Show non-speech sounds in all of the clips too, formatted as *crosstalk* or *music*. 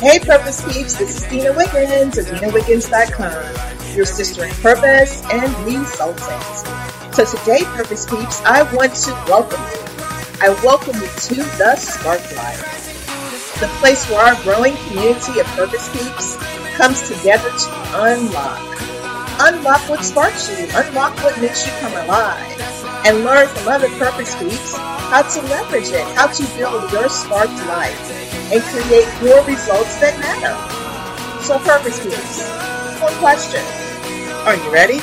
Hey, Purpose Peeps, this is Dina Wiggins of DinaWiggins.com, your sister in purpose and resultant. So today, Purpose Peeps, I want to welcome you. I welcome you to the Spark Life, the place where our growing community of Purpose Peeps comes together to unlock. Unlock what sparks you, unlock what makes you come alive, and learn from other Purpose Peeps how to leverage it, how to build your sparked life and create more results that matter. So purpose peeps. One question. Are you ready?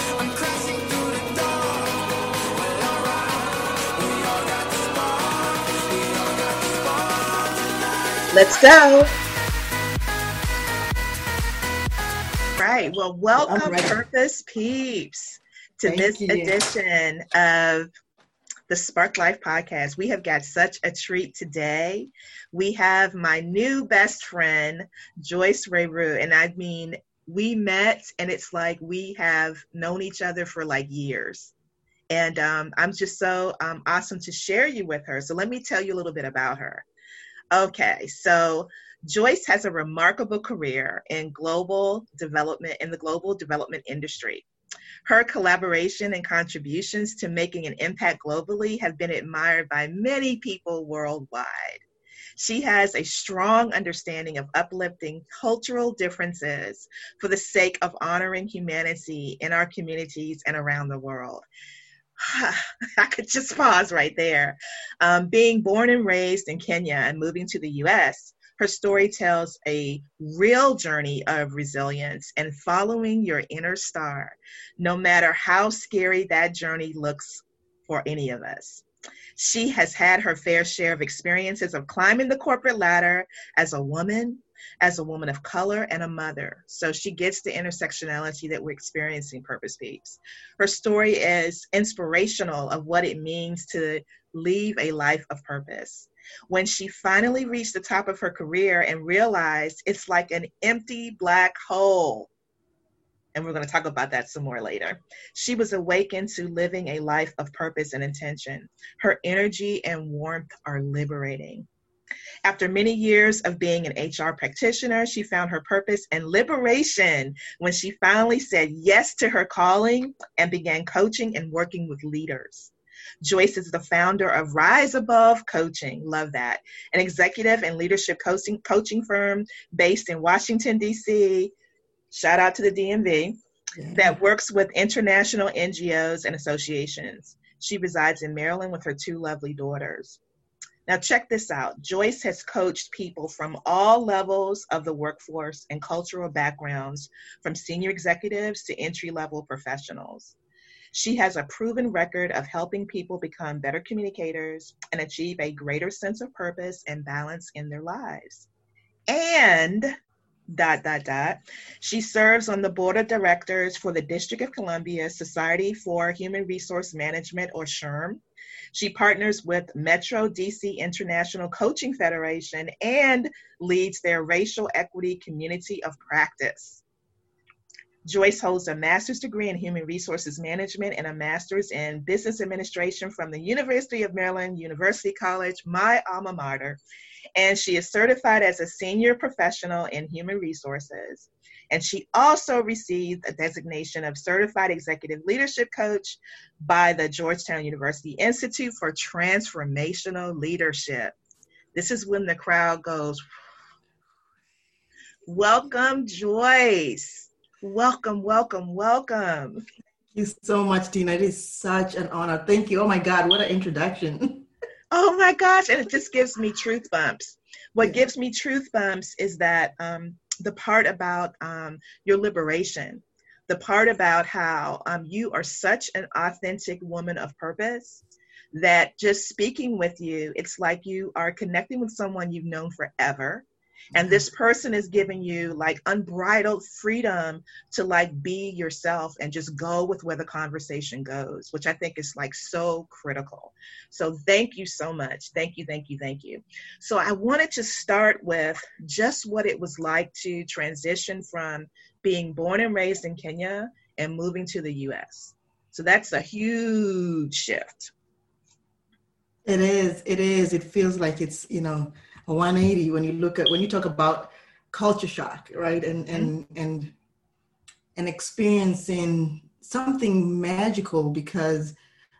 Let's go. Right. Well, welcome, Purpose Peeps, to Thank this you. edition of the Spark Life podcast. We have got such a treat today. We have my new best friend, Joyce Weru. And I mean, we met and it's like we have known each other for like years. And um, I'm just so um, awesome to share you with her. So let me tell you a little bit about her. Okay, so Joyce has a remarkable career in global development in the global development industry. Her collaboration and contributions to making an impact globally have been admired by many people worldwide. She has a strong understanding of uplifting cultural differences for the sake of honoring humanity in our communities and around the world. *sighs* I could just pause right there. Um, being born and raised in Kenya and moving to the US, her story tells a real journey of resilience and following your inner star, no matter how scary that journey looks for any of us. She has had her fair share of experiences of climbing the corporate ladder as a woman, as a woman of color, and a mother. So she gets the intersectionality that we're experiencing, Purpose Peeps. Her story is inspirational of what it means to leave a life of purpose when she finally reached the top of her career and realized it's like an empty black hole. And we're going to talk about that some more later. She was awakened to living a life of purpose and intention. Her energy and warmth are liberating. After many years of being an HR practitioner, she found her purpose and liberation when she finally said yes to her calling and began coaching and working with leaders. Joyce is the founder of Rise Above Coaching. Love that. An executive and leadership coaching, coaching firm based in Washington, D.C. Shout out to the DMV yeah. that works with international NGOs and associations. She resides in Maryland with her two lovely daughters. Now, check this out. Joyce has coached people from all levels of the workforce and cultural backgrounds, from senior executives to entry level professionals. She has a proven record of helping people become better communicators and achieve a greater sense of purpose and balance in their lives. And dot dot dot. She serves on the board of directors for the District of Columbia Society for Human Resource Management or SHRM. She partners with Metro DC International Coaching Federation and leads their racial equity community of practice. Joyce holds a master's degree in human resources management and a master's in business administration from the University of Maryland University College, my alma mater. And she is certified as a senior professional in human resources. And she also received a designation of certified executive leadership coach by the Georgetown University Institute for Transformational Leadership. This is when the crowd goes, Welcome, Joyce. Welcome, welcome, welcome. Thank you so much, Dina. It is such an honor. Thank you. Oh my God, what an introduction. *laughs* oh my gosh, and it just gives me truth bumps. What gives me truth bumps is that um, the part about um, your liberation, the part about how um, you are such an authentic woman of purpose that just speaking with you, it's like you are connecting with someone you've known forever and mm-hmm. this person is giving you like unbridled freedom to like be yourself and just go with where the conversation goes which i think is like so critical. So thank you so much. Thank you thank you thank you. So i wanted to start with just what it was like to transition from being born and raised in kenya and moving to the us so that's a huge shift. It is it is. It feels like it's you know a 180 when you look at when you talk about culture shock, right? And mm-hmm. and and and experiencing something magical because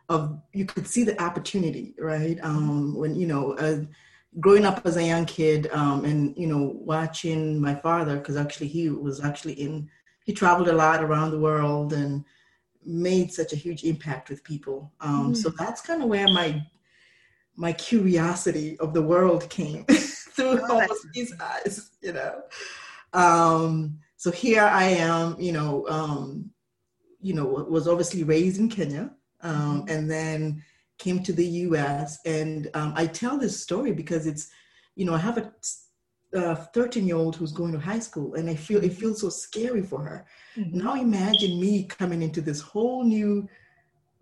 of you could see the opportunity, right? Um, when you know, uh, growing up as a young kid, um, and you know, watching my father because actually he was actually in he traveled a lot around the world and made such a huge impact with people. Um, mm. So that's kind of where my my curiosity of the world came *laughs* through almost his eyes, you know. Um, so here I am, you know, um, you know, was obviously raised in Kenya, um, mm-hmm. and then came to the U.S. And um, I tell this story because it's, you know, I have a 13 year old who's going to high school and i feel it feels so scary for her mm-hmm. now imagine me coming into this whole new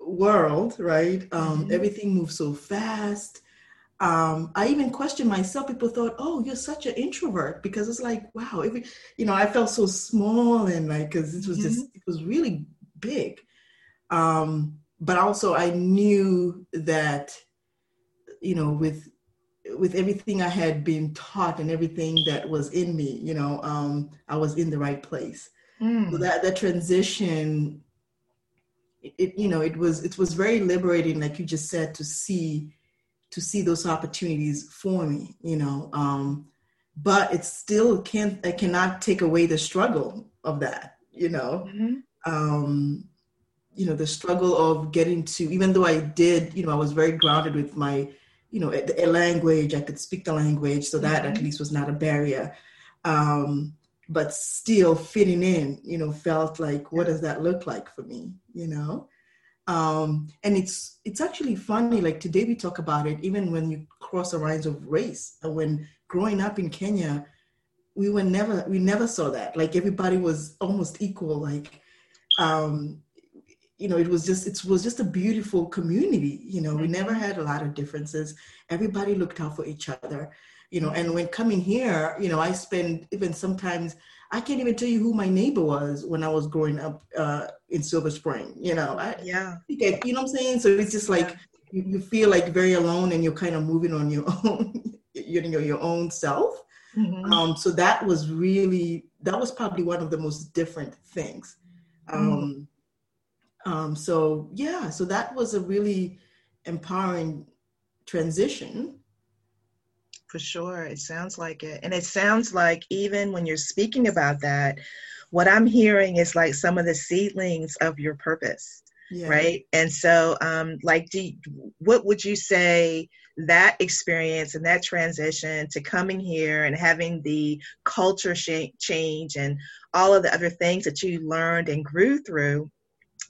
world right um, mm-hmm. everything moves so fast um, i even questioned myself people thought oh you're such an introvert because it's like wow every, you know i felt so small and like because it was mm-hmm. just it was really big um, but also i knew that you know with with everything I had been taught and everything that was in me, you know, um, I was in the right place. Mm. So that that transition, it, it, you know, it was it was very liberating, like you just said, to see to see those opportunities for me, you know. Um, but it still can't I cannot take away the struggle of that, you know. Mm-hmm. Um, you know, the struggle of getting to even though I did, you know, I was very grounded with my you know, a, a, language, I could speak the language, so that mm-hmm. at least was not a barrier. Um, but still fitting in, you know, felt like, what does that look like for me, you know? Um, and it's it's actually funny. Like today we talk about it, even when you cross the lines of race. When growing up in Kenya, we were never we never saw that. Like everybody was almost equal. Like um, you know, it was just it was just a beautiful community. You know, we mm-hmm. never had a lot of differences. Everybody looked out for each other. You know, and when coming here, you know, I spend even sometimes I can't even tell you who my neighbor was when I was growing up uh, in Silver Spring. You know, I, yeah, you know what I'm saying. So it's just like yeah. you, you, feel like very alone, and you're kind of moving on your *laughs* own, you know, your own self. Mm-hmm. Um, so that was really that was probably one of the most different things. Mm. Um, um, so yeah, so that was a really empowering transition. For sure, it sounds like it, and it sounds like even when you're speaking about that, what I'm hearing is like some of the seedlings of your purpose. Yeah. right and so um like do you, what would you say that experience and that transition to coming here and having the culture sh- change and all of the other things that you learned and grew through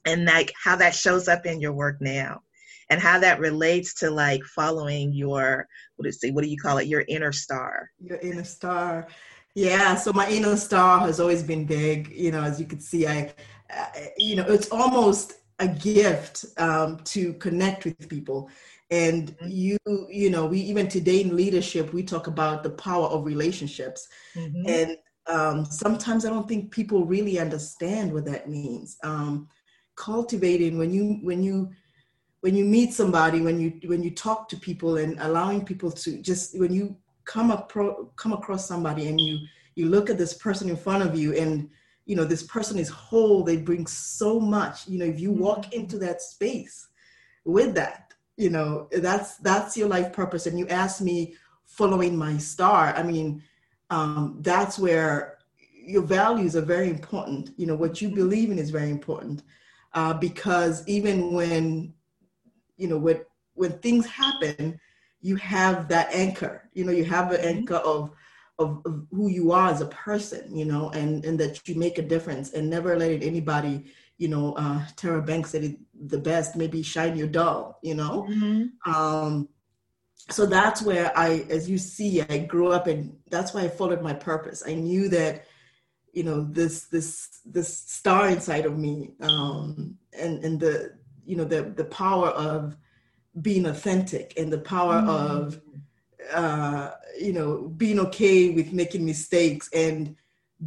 and like how that shows up in your work now and how that relates to like following your what is it what do you call it? Your inner star. Your inner star. Yeah so my inner star has always been big you know as you can see i, I you know it's almost a gift um, to connect with people. And mm-hmm. you you know we even today in leadership we talk about the power of relationships. Mm-hmm. and um, sometimes i don't think people really understand what that means. Um, cultivating when you when you when you meet somebody when you when you talk to people and allowing people to just when you come up come across somebody and you you look at this person in front of you and you know this person is whole they bring so much you know if you walk mm-hmm. into that space with that you know that's that's your life purpose and you ask me following my star i mean um, that's where your values are very important you know what you mm-hmm. believe in is very important uh, because even when you know when when things happen you have that anchor you know you have an mm-hmm. anchor of, of, of who you are as a person you know and and that you make a difference and never letting anybody you know uh Tyra Banks said it the best maybe shine your doll you know mm-hmm. um so that's where i as you see i grew up and that's why i followed my purpose i knew that you know this this this star inside of me um, and and the you know the the power of being authentic and the power mm. of uh, you know being okay with making mistakes and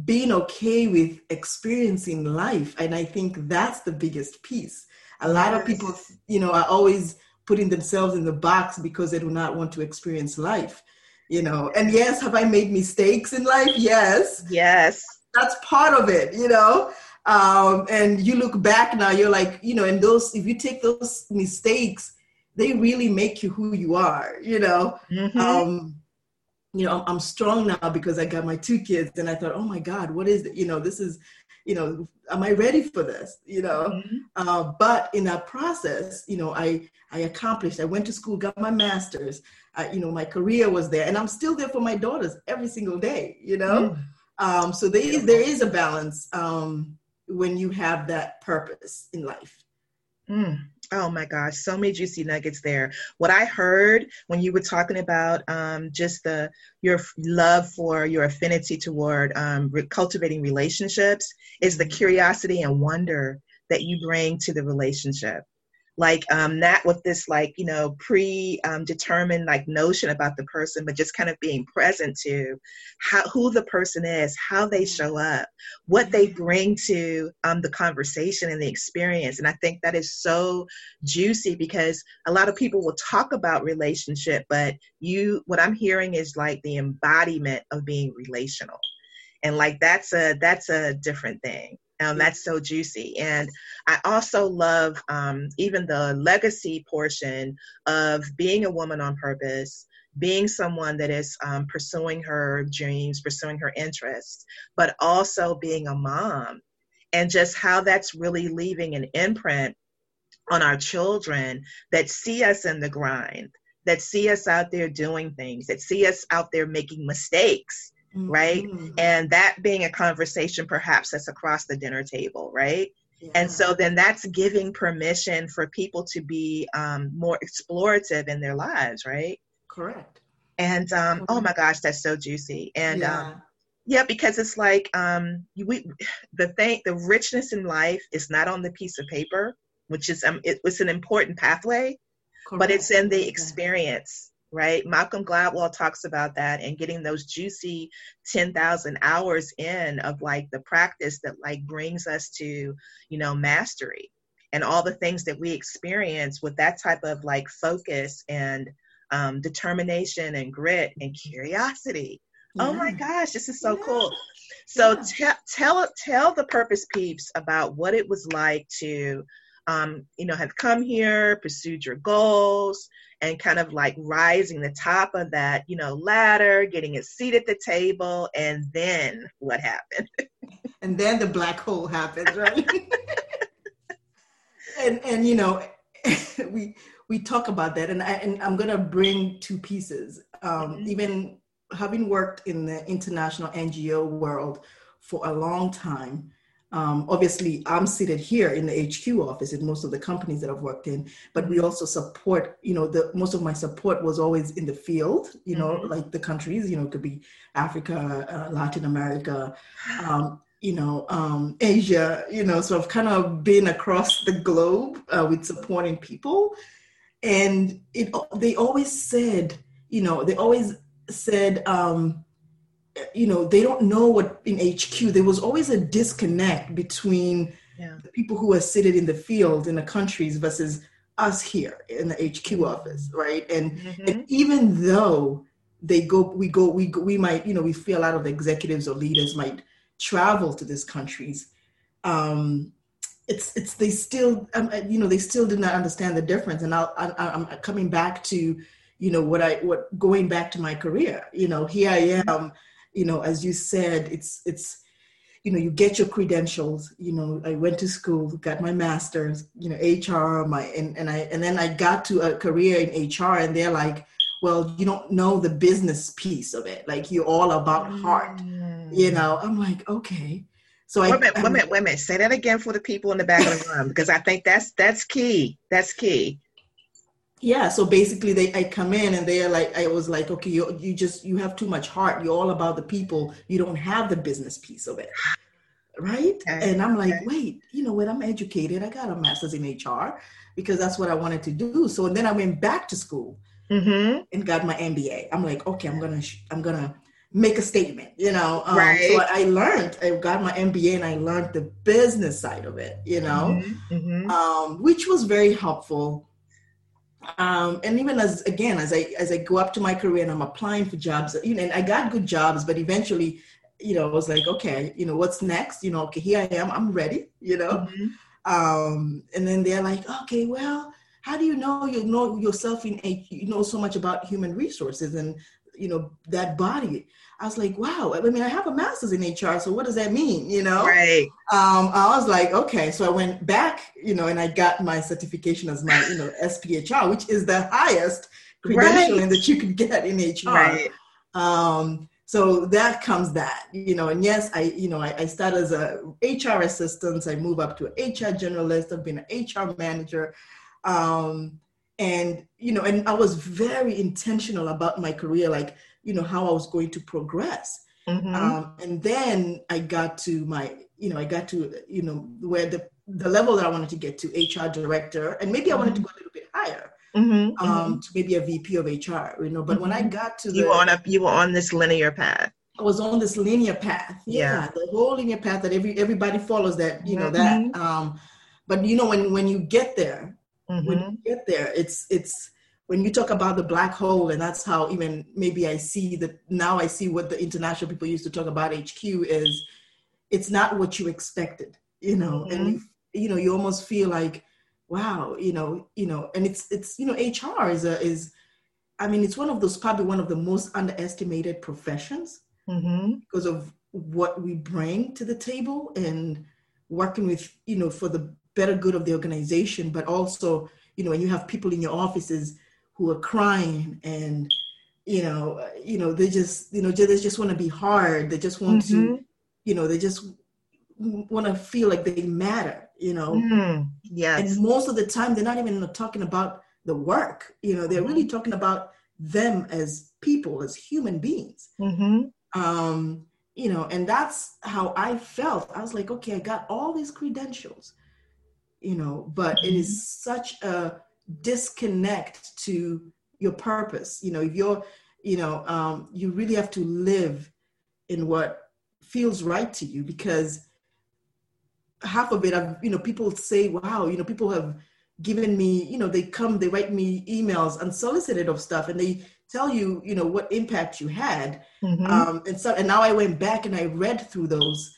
being okay with experiencing life. And i think that's the biggest piece. A lot yes. of people you know are always putting themselves in the box because they do not want to experience life you know. And yes have i made mistakes in life? Yes. Yes. That's part of it you know um, and you look back now you're like you know and those if you take those mistakes they really make you who you are you know mm-hmm. um, you know i'm strong now because i got my two kids and i thought oh my god what is it you know this is you know am i ready for this you know mm-hmm. uh, but in that process you know i i accomplished i went to school got my master's I, you know my career was there and i'm still there for my daughters every single day you know mm. um, so there is there is a balance um, when you have that purpose in life mm. Oh my gosh, so many juicy nuggets there. What I heard when you were talking about um, just the your love for your affinity toward um, re- cultivating relationships is the mm-hmm. curiosity and wonder that you bring to the relationship like um, not with this like you know pre-determined um, like notion about the person but just kind of being present to how who the person is how they show up what they bring to um, the conversation and the experience. And i think that is so juicy because a lot of people will talk about relationship but you what i'm hearing is like the embodiment of being relational. And like that's a that's a different thing um, that's so juicy. And I also love um, even the legacy portion of being a woman on purpose, being someone that is um, pursuing her dreams, pursuing her interests, but also being a mom, and just how that's really leaving an imprint on our children that see us in the grind, that see us out there doing things, that see us out there making mistakes mm-hmm. right? And that being a conversation perhaps that's across the dinner table, right? Yeah. And so then that's giving permission for people to be um, more explorative in their lives, right? Correct. And um, oh my gosh, that's so juicy. And yeah. Um, yeah, because it's like um, we the thing, the richness in life is not on the piece of paper, which is um, it, it's an important pathway, Correct. but it's in the experience right? Malcolm Gladwell talks about that and getting those juicy 10,000 hours in of like the practice that like brings us to, you know, mastery and all the things that we experience with that type of like focus and um, determination and grit and curiosity. Yeah. Oh my gosh, this is so yeah. cool. So yeah. t- tell tell the purpose peeps about what it was like to um, you know, have come here, pursued your goals, and kind of like rising the top of that, you know, ladder, getting a seat at the table, and then what happened? *laughs* and then the black hole happens, right? *laughs* and and you know, *laughs* we we talk about that, and I and I'm gonna bring two pieces. Um, mm-hmm. Even having worked in the international NGO world for a long time, um, obviously, I'm seated here in the HQ office in most of the companies that I've worked in, but we also support, you know, the most of my support was always in the field, you know, mm-hmm. like the countries, you know, it could be Africa, uh, Latin America, *sighs* um, you know, um, Asia, you know, so I've kind of been across the globe uh, with supporting people. And it, they always said, you know, they always said, um, you know they don't know what in hq there was always a disconnect between yeah. the people who are seated in the field in the countries versus us here in the hq office right and, mm-hmm. and even though they go we go we go, we might you know we feel a lot of the executives or leaders might travel to these countries um it's it's they still um, uh, you know they still did not understand the difference and I'll, I, i'm coming back to you know what i what going back to my career you know here i am you know, as you said, it's it's you know, you get your credentials. You know, I went to school, got my master's, you know, HR, my and, and I and then I got to a career in HR and they're like, well, you don't know the business piece of it. Like you're all about heart. Mm. You know, I'm like, okay. So wait I, a minute, wait a minute, wait a minute. Say that again for the people in the back of the room because I think that's that's key. That's key yeah so basically they i come in and they're like i was like okay you, you just you have too much heart you're all about the people you don't have the business piece of it right okay. and i'm like okay. wait you know what i'm educated i got a master's in hr because that's what i wanted to do so then i went back to school mm-hmm. and got my mba i'm like okay i'm gonna i'm gonna make a statement you know um, right. so i learned i got my mba and i learned the business side of it you know mm-hmm. Mm-hmm. Um, which was very helpful um, and even as again as I as I go up to my career and I'm applying for jobs, you know, and I got good jobs, but eventually, you know, I was like, okay, you know, what's next? You know, okay, here I am, I'm ready, you know. Mm-hmm. Um, and then they're like, okay, well, how do you know you know yourself in a you know so much about human resources and you know that body? I was like, wow. I mean, I have a master's in HR, so what does that mean? You know, right? Um, I was like, okay. So I went back, you know, and I got my certification as my, you know, SPHR, which is the highest credentialing right. that you can get in HR. Right. Um, so that comes that, you know, and yes, I, you know, I, I started as a HR assistant. I move up to an HR generalist. I've been an HR manager. Um, and, you know, and I was very intentional about my career. Like, you know how I was going to progress. Mm-hmm. Um, and then I got to my, you know, I got to, you know, where the the level that I wanted to get to HR director, and maybe I wanted to go a little bit higher, mm-hmm. um, to maybe a VP of HR, you know. But when I mm-hmm. got to the, you were on a you were on this linear path. I was on this linear path. Yeah, yeah. the whole linear path that every everybody follows. That you know mm-hmm. that. Um, but you know when when you get there, when you mm-hmm. get there, it's it's when you talk about the black hole, and that's how even maybe I see that now I see what the international people used to talk about HQ is it's not what you expected, you know, mm-hmm. and you, you know, you almost feel like, wow, you know, you know, and it's it's you know, HR is a is I mean, it's one of those probably one of the most underestimated professions mm-hmm. because of what we bring to the table and working with, you know, for the better good of the organization, but also, you know, when you have people in your offices who are crying and you know you know they just you know they just want to be hard they just want mm-hmm. to you know they just want to feel like they matter you know mm, yes and most of the time they're not even talking about the work you know they're mm-hmm. really talking about them as people as human beings mm-hmm. um you know and that's how i felt i was like okay i got all these credentials you know but it is mm-hmm. such a disconnect to your purpose. You know if you're you know um, you really have to live in what feels right to you because half of it I've, you know people say wow you know people have given me you know they come they write me emails unsolicited of stuff and they tell you you know what impact you had. Mm-hmm. um, and so and now i went back and i read through those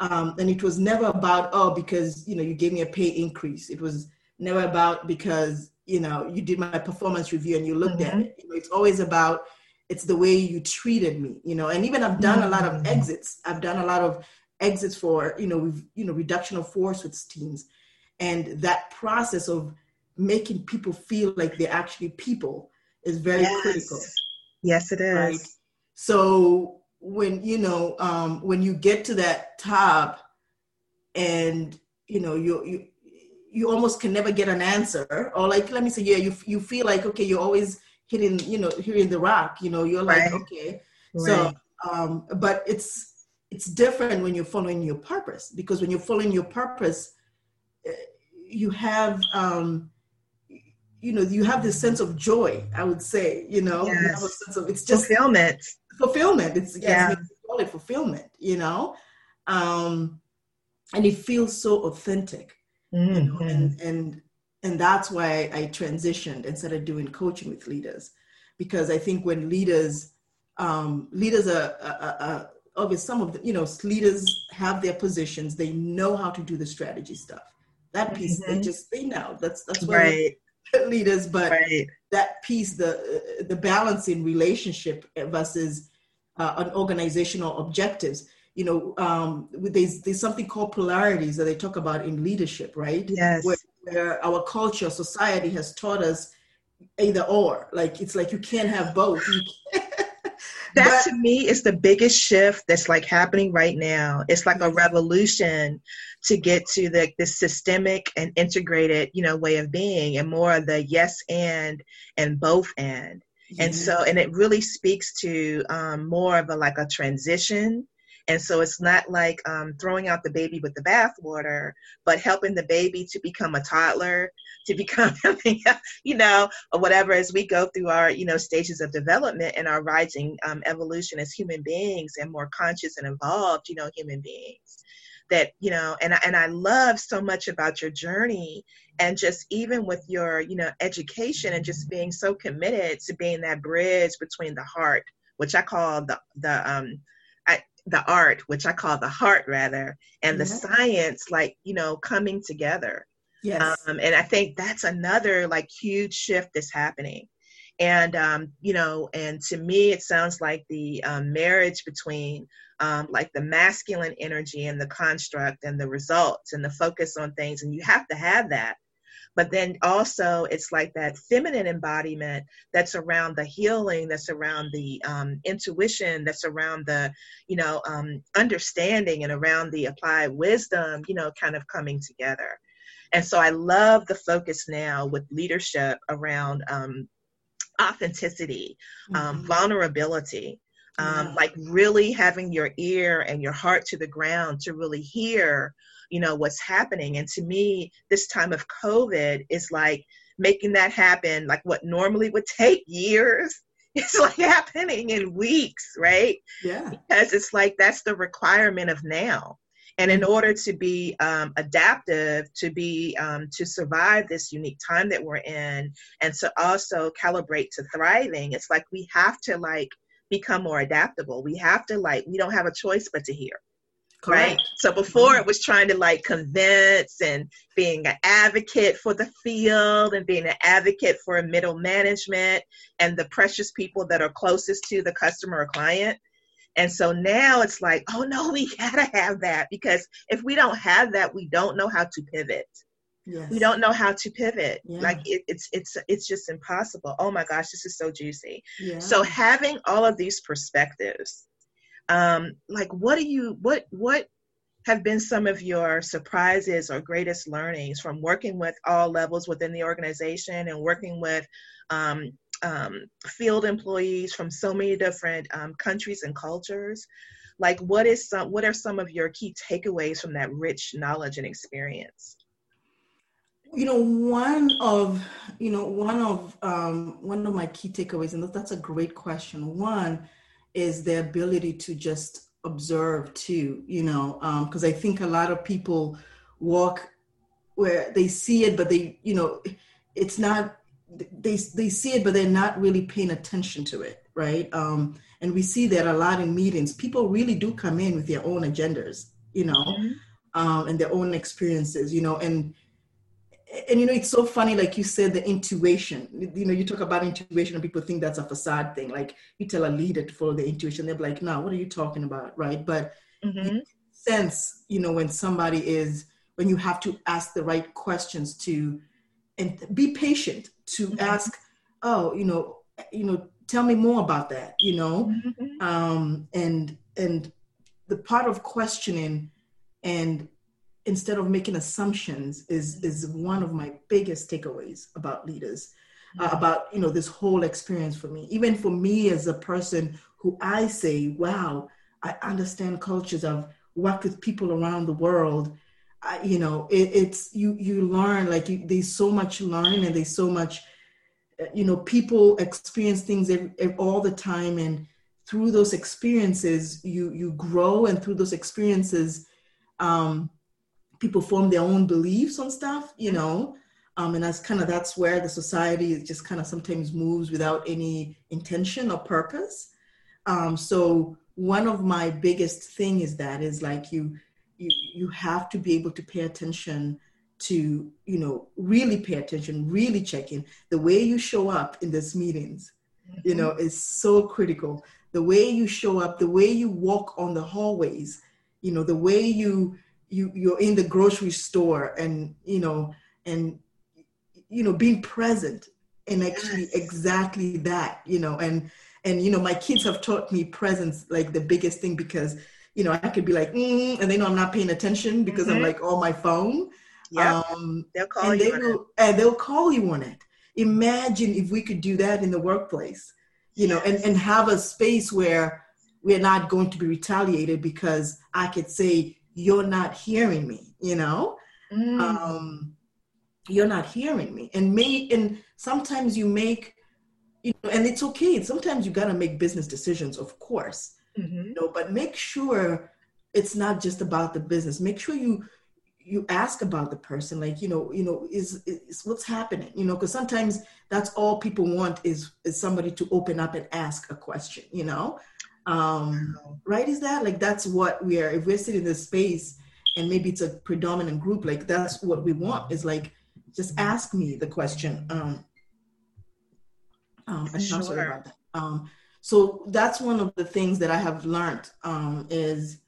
um, and it was never about oh because you know you gave me a pay increase. It was never about because you know you did my performance review and you looked mm-hmm. at it you know, it's always about it's the way you treated me you know and even i've done mm-hmm. a lot of mm-hmm. exits i've done a lot of exits for you know we've you know reduction of force with teams and that process of making people feel like they're actually people is very yes. critical yes it is right? so when you know um, when you get to that top and you know you you you almost can never get an answer. Or like let me say yeah you you feel like okay you're always hitting you know hitting the rock you know you're like right. okay. Right. so um but it's it's different when you're following your purpose because when you're following your purpose eh, you have um you know you have this sense of joy i would say you know? Yes. you have a sense of it's just fulfillment. Fulfillment. It's yeah. yes, call it fulfillment you know? Um and it feels so authentic mm-hmm. you know, and and and that's why I transitioned and started doing coaching with leaders, because I think when leaders um, leaders are, are, are obviously some of the you know leaders have their positions, they know how to do the strategy stuff. That piece mm-hmm. they just they know that's that's what right. *laughs* leaders, but right. that piece the the balance in relationship versus uh, an organizational objectives you know, um, there's there's something called polarities that they talk about in leadership, right? Yes. Where, where our culture, society has taught us either or. Like it's like you can't have both. *laughs* that to me is the biggest shift that's like happening right now. It's like a revolution to get to the the systemic and integrated, you know, way of being and more of the yes and and both and. And so, and it really speaks to um, more of a like a transition And so it's not like um, throwing out the baby with the bathwater, but helping the baby to become a toddler, to become, *laughs* you know, or whatever as we go through our, you know, stages of development and our rising um, evolution as human beings and more conscious and involved, you know, human beings. That you know and I, and I love so much about your journey and just even with your you know education and just being so committed to being that bridge between the heart which I call the the um the art which I call the heart rather and the science like you know coming together. Yes. Um, and I think that's another like huge shift that's happening. And um, you know and to me it sounds like the um, marriage between um, like the masculine energy and the construct and the results and the focus on things and you have to have that but then also it's like that feminine embodiment that's around the healing that's around the um, intuition that's around the you know um, understanding and around the applied wisdom you know kind of coming together and so i love the focus now with leadership around um, authenticity, um, mm-hmm. vulnerability, um, like really having your ear and your heart to the ground to really hear, you know, what's happening. And to me, this time of COVID is like making that happen, like what normally would take *laughs* years. It's like happening in weeks, right? Yeah. Because it's like that's the requirement of now and in order to be um, adaptive to be um, to survive this unique time that we're in and to also calibrate to thriving it's like we have to like become more adaptable we have to like we don't have a choice but to hear Correct. right so before it was trying to like convince and being an advocate for the field and being an advocate for middle management and the precious people that are closest to the customer or client and so now it's like, oh no, we *laughs* gotta have that because if we don't have that, we don't know how to pivot. Yes. We don't know how to pivot. Yeah. Like it, it's it's it's just impossible. Oh my gosh, this is so juicy. Yeah. So having all of these perspectives, um, like what do you what what have been some of your surprises or greatest learnings from working with all levels within the organization and working with um, um, field employees from so many different um, countries and cultures? Like what is some what are some of your key takeaways from that rich knowledge and experience? You know one of you know one of um, one of my key takeaways and that's a great question. One is the ability to just observe too you know because um, i think a lot of people walk where they see it but they you know it's not they they see it, but they're not really paying attention to it, right? Um, and we see that a lot in meetings. People really do come in with their own agendas, you know, mm-hmm. um, and their own experiences, you know, and and you know it's so funny like you said the intuition you know you talk about intuition and people think that's a facade thing like you tell a leader to follow the intuition they're like no what are you talking about right but mm-hmm. sense you know when somebody is when you have to ask the right questions to and be patient to mm-hmm. ask oh you know you know tell me more about that you know mm-hmm. um and and the part of questioning and instead of making assumptions is is one of my biggest takeaways about leaders uh, mm-hmm. about you know this whole experience for me. Even for me as a person who i say wow i understand cultures i've worked with people around the world. I, you know it, it's you you learn like you, there's so much learning and there's so much uh, you know people experience things every, every, all the time. And through those experiences you you grow and through those experiences um, people form their own beliefs on stuff you know? Um, and that's kind of that's where the society just kind of sometimes moves without any intention or purpose. Um, so one of my biggest thing is that is like you you, you have to be able to pay attention to you know really pay attention really check in. The way you show up in these meetings mm-hmm. you know is so critical. The way you show up the way you walk on the hallways you know the way you you you're in the grocery store and you know and you know being present and actually yes. exactly that you know and and you know my kids have taught me presence like the biggest thing because you know, I could be like, mm, and they know I'm not paying attention because mm-hmm. I'm like on my phone. Yeah, um, they'll call and you. They will, and they'll call you on it. Imagine if we could do that in the workplace, you yes. know, and, and have a space where we're not going to be retaliated because I could say, You're not hearing me, you know? Mm. Um, you're not hearing me. And may and sometimes you make, you know, and it's okay. Sometimes you gotta make business decisions, of course. Mm-hmm. You know, but make sure it's not just about the business. Make sure you you ask about the person like you know you know is, is what's happening you know because sometimes that's all people want is is somebody to open up and ask a question you know um right is that? Like that's what we are if we're sitting in this space and maybe it's a predominant group like that's what we want. Is like just ask me the question. Um um i'm sure. sorry about that. Um so that's one of the things that i have learned um is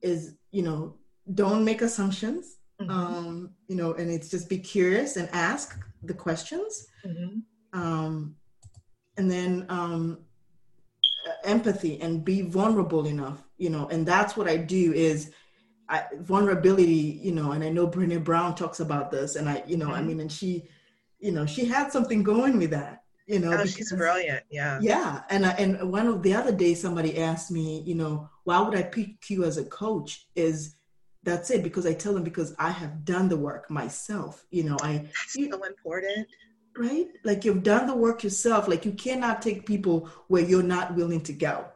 is you know don't make assumptions. Mm-hmm. um, you know and it's just be curious and ask the questions. Mm-hmm. um, and then um, empathy and be vulnerable enough you know and that's what i do is I, vulnerability you know and i know Brené Brown talks about this and i you know mm-hmm. i mean and she you know she had something going with that you know oh, because, she's brilliant yeah yeah and I, and one of the other day somebody asked me you know why would i pick you as a coach is that's it because i tell them because i have done the work myself you know i that's so important right? Like you've done the work yourself. Like you cannot take people where you're not willing to go.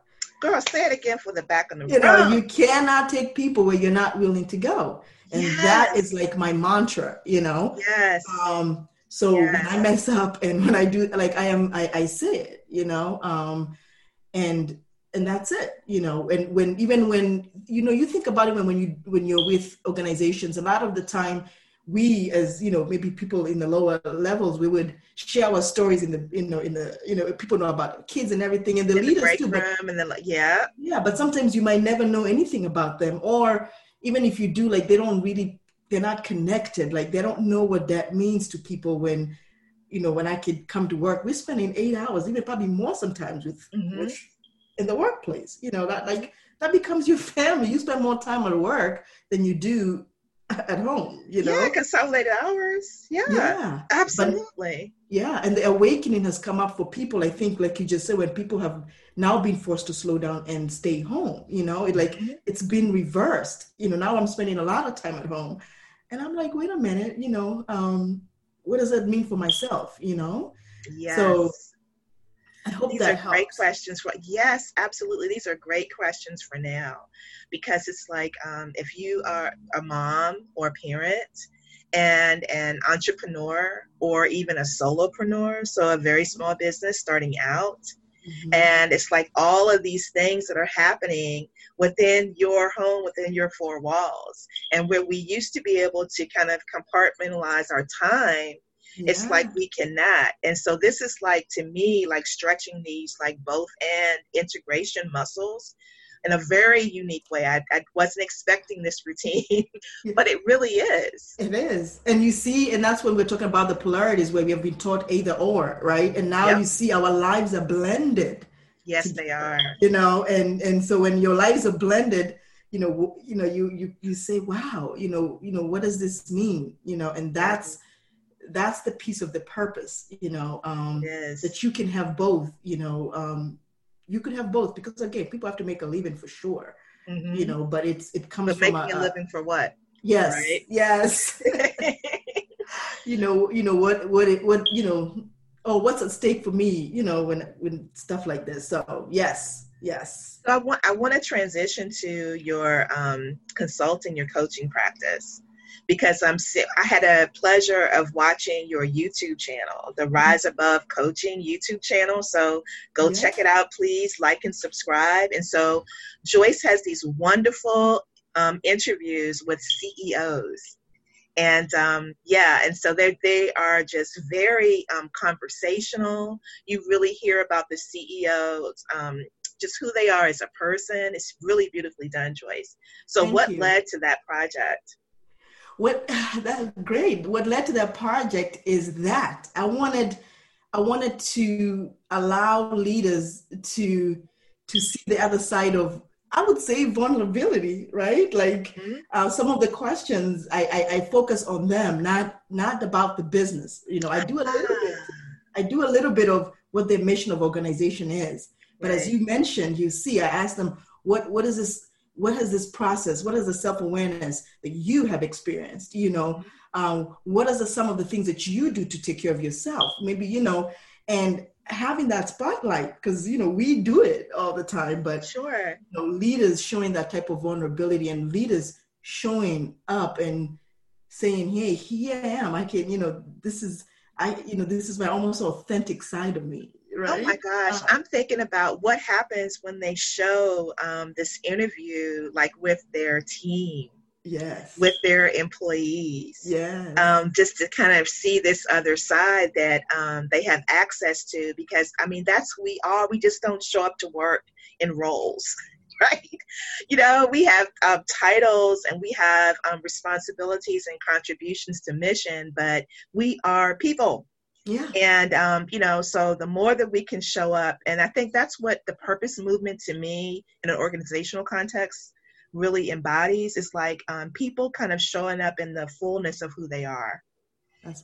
Girl say it again for the back of the room. you know you cannot take people where you're not willing to go. And yes. that is like my mantra you know? Yes. Um so yes. when i mess up and when i do like i am i, I say it you know? Um and and that's it you know? And when even when you know you think about it when, when you when you're with organizations a lot of the time we as you know maybe people in the lower levels we would share our stories in the you know in the you know people know about kids and everything and the in leaders the too but, and then like yeah yeah but sometimes you might never know anything about them or even if you do like they don't really they're not connected like they don't know what that means to people when you know when i could come to work we're spending eight hours even probably more sometimes with, mm-hmm. with in the workplace. You know, that like that becomes your *laughs* family. You spend more time at work than you do at home, you know? Yeah, consolidated hours. Yeah. Yeah. Absolutely. But, yeah. And the awakening has come up for people, I think, like you just said, when people have now been forced to slow down and stay home, you know, it like mm-hmm. it's been reversed. You know, now I'm spending a lot of time at home. And I'm like, wait a minute, you know, um, what does that mean for myself? You know? Yes. So I hope these that are helps. great questions for yes, absolutely. These are great questions for now, because it's like um, if you are a mom or a parent and an entrepreneur or even a solopreneur, so a very small business starting out, mm-hmm. and it's like all of these things that are happening within your home, within your four walls, and where we used to be able to kind of compartmentalize our time yeah. it's like we cannot and so this is like to me like stretching these like both and integration muscles in a very unique way. I, I wasn't expecting this routine, *laughs* but it really is. It is. And you see, and that's when we're talking about the polarities where we have been taught either or, right? And now yep. you see our lives are blended. Yes, they are. You know, and and so when your lives are blended, you know, you know, you you you say, wow, you know, you know, what does this mean? You know, and that's that's the piece of the purpose you know um yes. that you can have both you know um you could have both because again people have to make a living for sure mm-hmm. you know but it's it comes but from making a, a, living for what yes right? yes *laughs* *laughs* you know you know what what it what you know oh what's at stake for me you know when when stuff like this so yes yes so i want i want to transition to your um consulting your coaching practice because I'm I had a pleasure of watching your YouTube channel, the mm-hmm. Rise Above Coaching YouTube channel. So go yeah. check it out, please. Like and subscribe. And so Joyce has these wonderful um, interviews with CEOs. And um, yeah, and so they they are just very um, conversational. You really hear about the CEOs, um, just who they are as a person. It's really beautifully done, Joyce. So, Thank what you. led to that project? What *sighs* that great what led to that project is that i wanted i wanted to allow leaders to to see the other side of i would say vulnerability right like mm-hmm. uh, some of the questions I, I, I focus on them not not about the business you know i do a little bit ah. i do a little bit of what the mission of organization is But right. as you mentioned, you see, I asked them, what what is this? What has this process? What is the self awareness that you have experienced? You know, um, what are the, some of the things that you do to take care of yourself? Maybe you know, and having that spotlight because you know we do it all the time but sure you know, leaders showing that type of vulnerability and leaders showing up and saying hey here i am i can you know this is i you know this is my almost authentic side of me right oh my gosh uh, i'm thinking about what happens when they show um, this interview like with their team yes. with their employees yeah um, just to kind of see this other side that um, they have access to because i mean that's we are we just don't show up to work in roles *laughs* right? You know we have um, titles and we have um, responsibilities and contributions to mission but we are people yeah. And um, you know so the more that we can show up and i think that's what the purpose movement to me in an organizational context really embodies is like um, people kind of showing up in the fullness of who they are.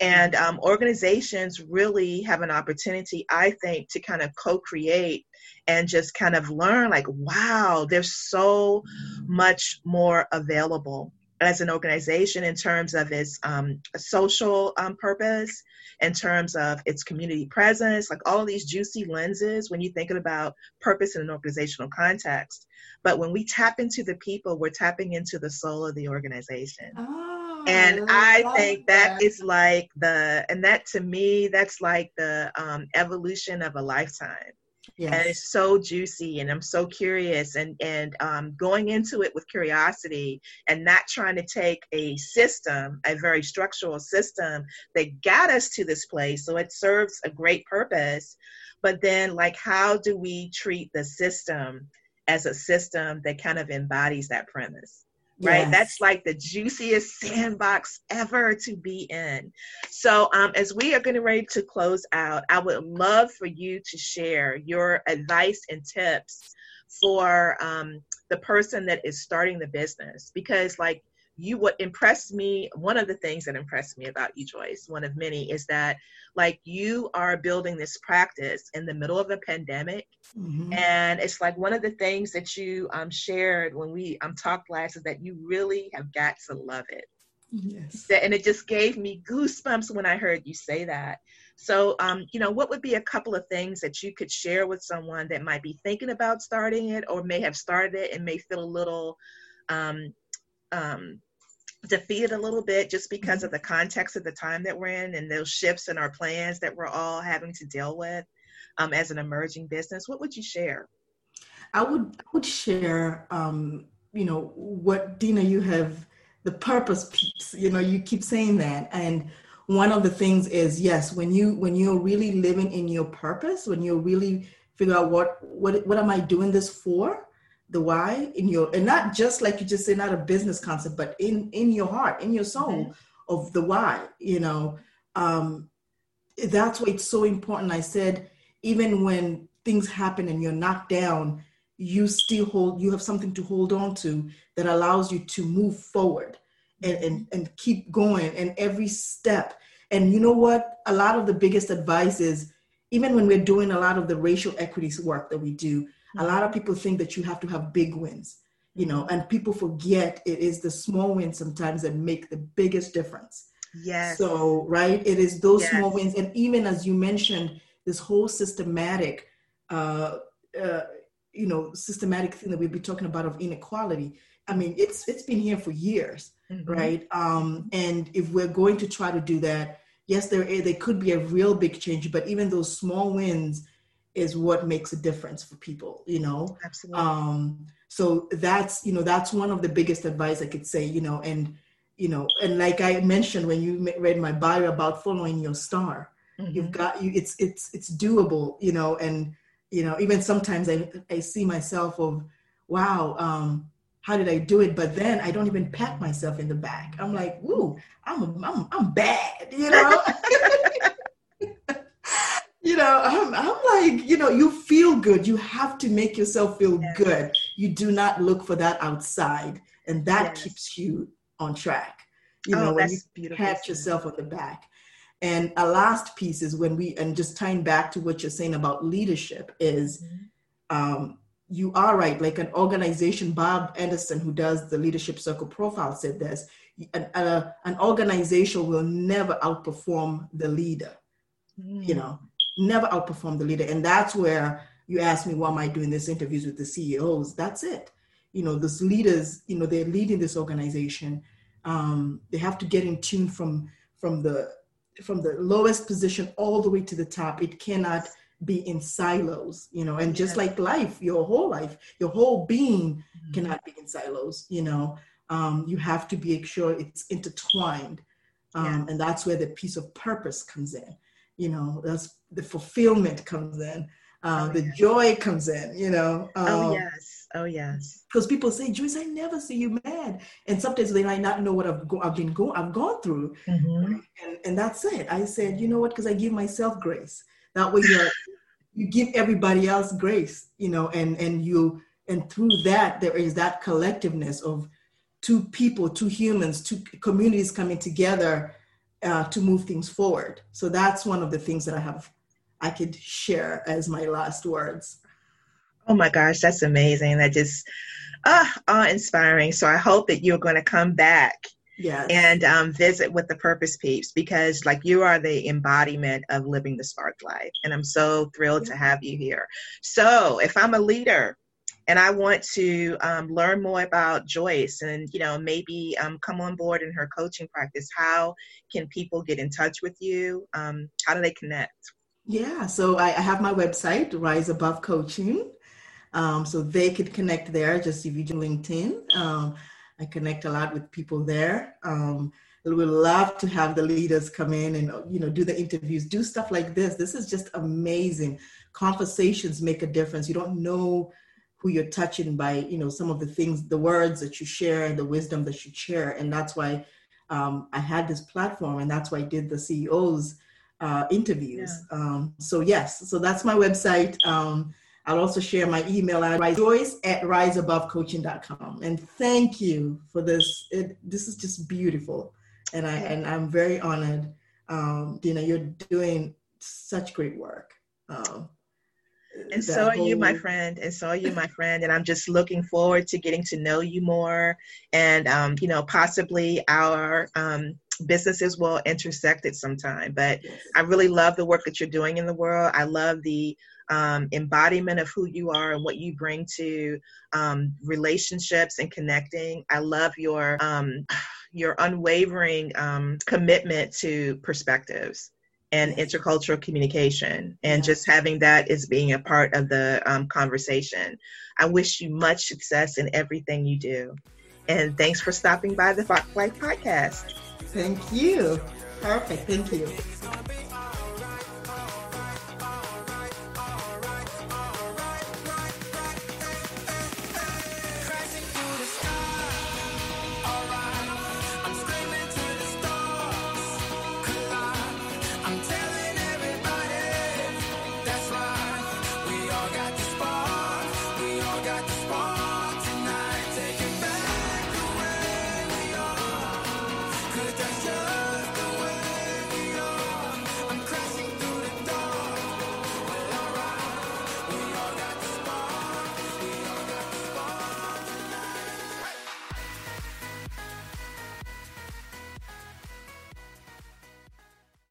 and um, organizations really have an opportunity, I think, to kind of co create and just kind of learn like, wow, there's so much more available as an organization in terms of its um, social um, purpose, in terms of its community presence, like all of these juicy lenses when you think about purpose in an organizational context. But when we tap into the people, we're tapping into the soul of the organization. Oh, and I, I think that, that is like the, and that to me, that's like the um, evolution of a lifetime. Yes. And it's so juicy, and I'm so curious, and and um, going into it with curiosity, and not trying to take a system, a very structural system that got us to this place, so it serves a great purpose. But then, like, how do we treat the system as a system that kind of embodies that premise? Right? Yes. that's like the juiciest *laughs* sandbox ever to be in. So um, as we are getting ready to close out i would love for you to share your advice and tips for um, the person that is starting the business. Because like you what impressed me one of the things that impressed me about you joyce one of many is that like you are building this practice in the middle of a pandemic. Mm-hmm. and it's like one of the things that you um, shared when we um, talked last is that you really have got to love it. Yes. And it just gave me goosebumps when i heard you say that. So um, you know what would be a couple of things that you could share with someone that might be thinking about starting it or may have started it and may feel a little um, um, defeated a little bit just because of mm-hmm. the context of the time that we're in and those shifts in our plans that we're all having to deal with um, as an emerging business. What would you share? I would I would share um, you know what dina you have the purpose piece you know you keep saying that. And one of the things is yes when you when you're really living in your purpose when you're really figure out what what what am i doing this for the why in your and not just like you just say not a business concept but in in your heart in your soul mm-hmm. of the why you know? Um that's why it's so important. I said even when things happen and you're knocked down you still hold you have something to hold on to that allows you to move forward and and, and keep going and every step. And you know what? A lot of the biggest advice is even when we're doing a lot of the racial equities work that we do a lot of people think that you have to have big wins you know and people forget it is the small wins sometimes that make the biggest difference yes so right it is those yes. small wins and even as you mentioned this whole systematic uh, uh you know systematic thing that we've been talking about of inequality i mean it's it's been here for years mm-hmm. right um and if we're going to try to do that yes there there could be a real big change but even those small wins is what makes a difference for people you know absolutely um so that's you know that's one of the biggest advice i could say you know and you know and like i mentioned when you read my bio about following your star mm-hmm. you've got you it's it's it's doable you know and you know even sometimes i i see myself of wow um how did I do it? But then I don't even pat myself in the back. I'm like, woo, I'm I'm I'm bad, you know. *laughs* you know, I'm, I'm like, you know, you feel good. You have to make yourself feel yes. good. You do not look for that outside, and that yes. keeps you on track. You oh, know, when you pat yourself on the back. And a last piece is when we, and just tying back to what you're saying about leadership, is mm-hmm. um, you are right. Like an organization, Bob Anderson, who does the Leadership Circle profile, said this an, a, an organization will never outperform the leader. Mm. You know, never outperform the leader. And that's where you ask me, why am I doing this interviews with the CEOs? That's it. You know, those leaders, you know, they're leading this organization. Um, they have to get in tune from from the from the lowest position all the way to the top. It cannot be in silos, you know, and just like life, your whole life, your whole being mm-hmm. cannot be in silos, you know. Um, you have to be sure it's intertwined. Um, yeah. And that's where the piece of purpose comes in. You know, that's the fulfillment comes in. Uh, oh, the yes. joy comes in, you know. Oh, um, oh, yes. Oh, yes. Because people say, Joyce, I never see you mad. And sometimes they might not know what I've, go- I've been go- I've gone through. Mm-hmm. And, and that's it. I said, you know what? Because I give myself grace. That way you're, you give everybody else grace, you know, and, and you, and through that, there is that collectiveness of two people, two humans, two communities coming together uh, to move things forward. So that's one of the things that I have, I could share as my last words. Oh my gosh, that's amazing. That just uh, awe inspiring. So I hope that you're going to come back yes. and um, visit with the Purpose Peeps because, like, you are the embodiment of living the spark life. And I'm so thrilled yeah. to have you here. So, if I'm a leader and I want to um, learn more about Joyce and you know maybe um, come on board in her coaching practice. How can people get in touch with you? Um, how do they connect? Yeah, so I, I have my website, Rise Above Coaching. Um, so they could connect there. Just if you do LinkedIn, um, I connect a lot with people there. Um, we love to have the leaders come in and you know do the interviews, do stuff like this. This is just amazing. Conversations make a difference. You don't know who you're touching by you know some of the things the words that you share the wisdom that you share and that's why um, i had this platform and that's why i did the ceos uh, interviews yeah. um, so yes so that's my website um, i'll also share my email at joyce at riseabovecoaching.com and thank you for this it, this is just beautiful and i and i'm very honored um, dina you're doing such great work um, and so are you, my friend. And so are you, my friend. And I'm just looking forward to getting to know you more. And, um, you know, possibly our um, businesses will intersect at some time. But. I really love the work that you're doing in the world. I love the um, embodiment of who you are and what you bring to um, relationships and connecting. I love your um, your unwavering um, commitment to perspectives and intercultural communication and just having that as being a part of the um, conversation. I wish you much success in everything you do. And thanks for stopping by the Spark Life podcast. Thank you. Perfect. Thank you.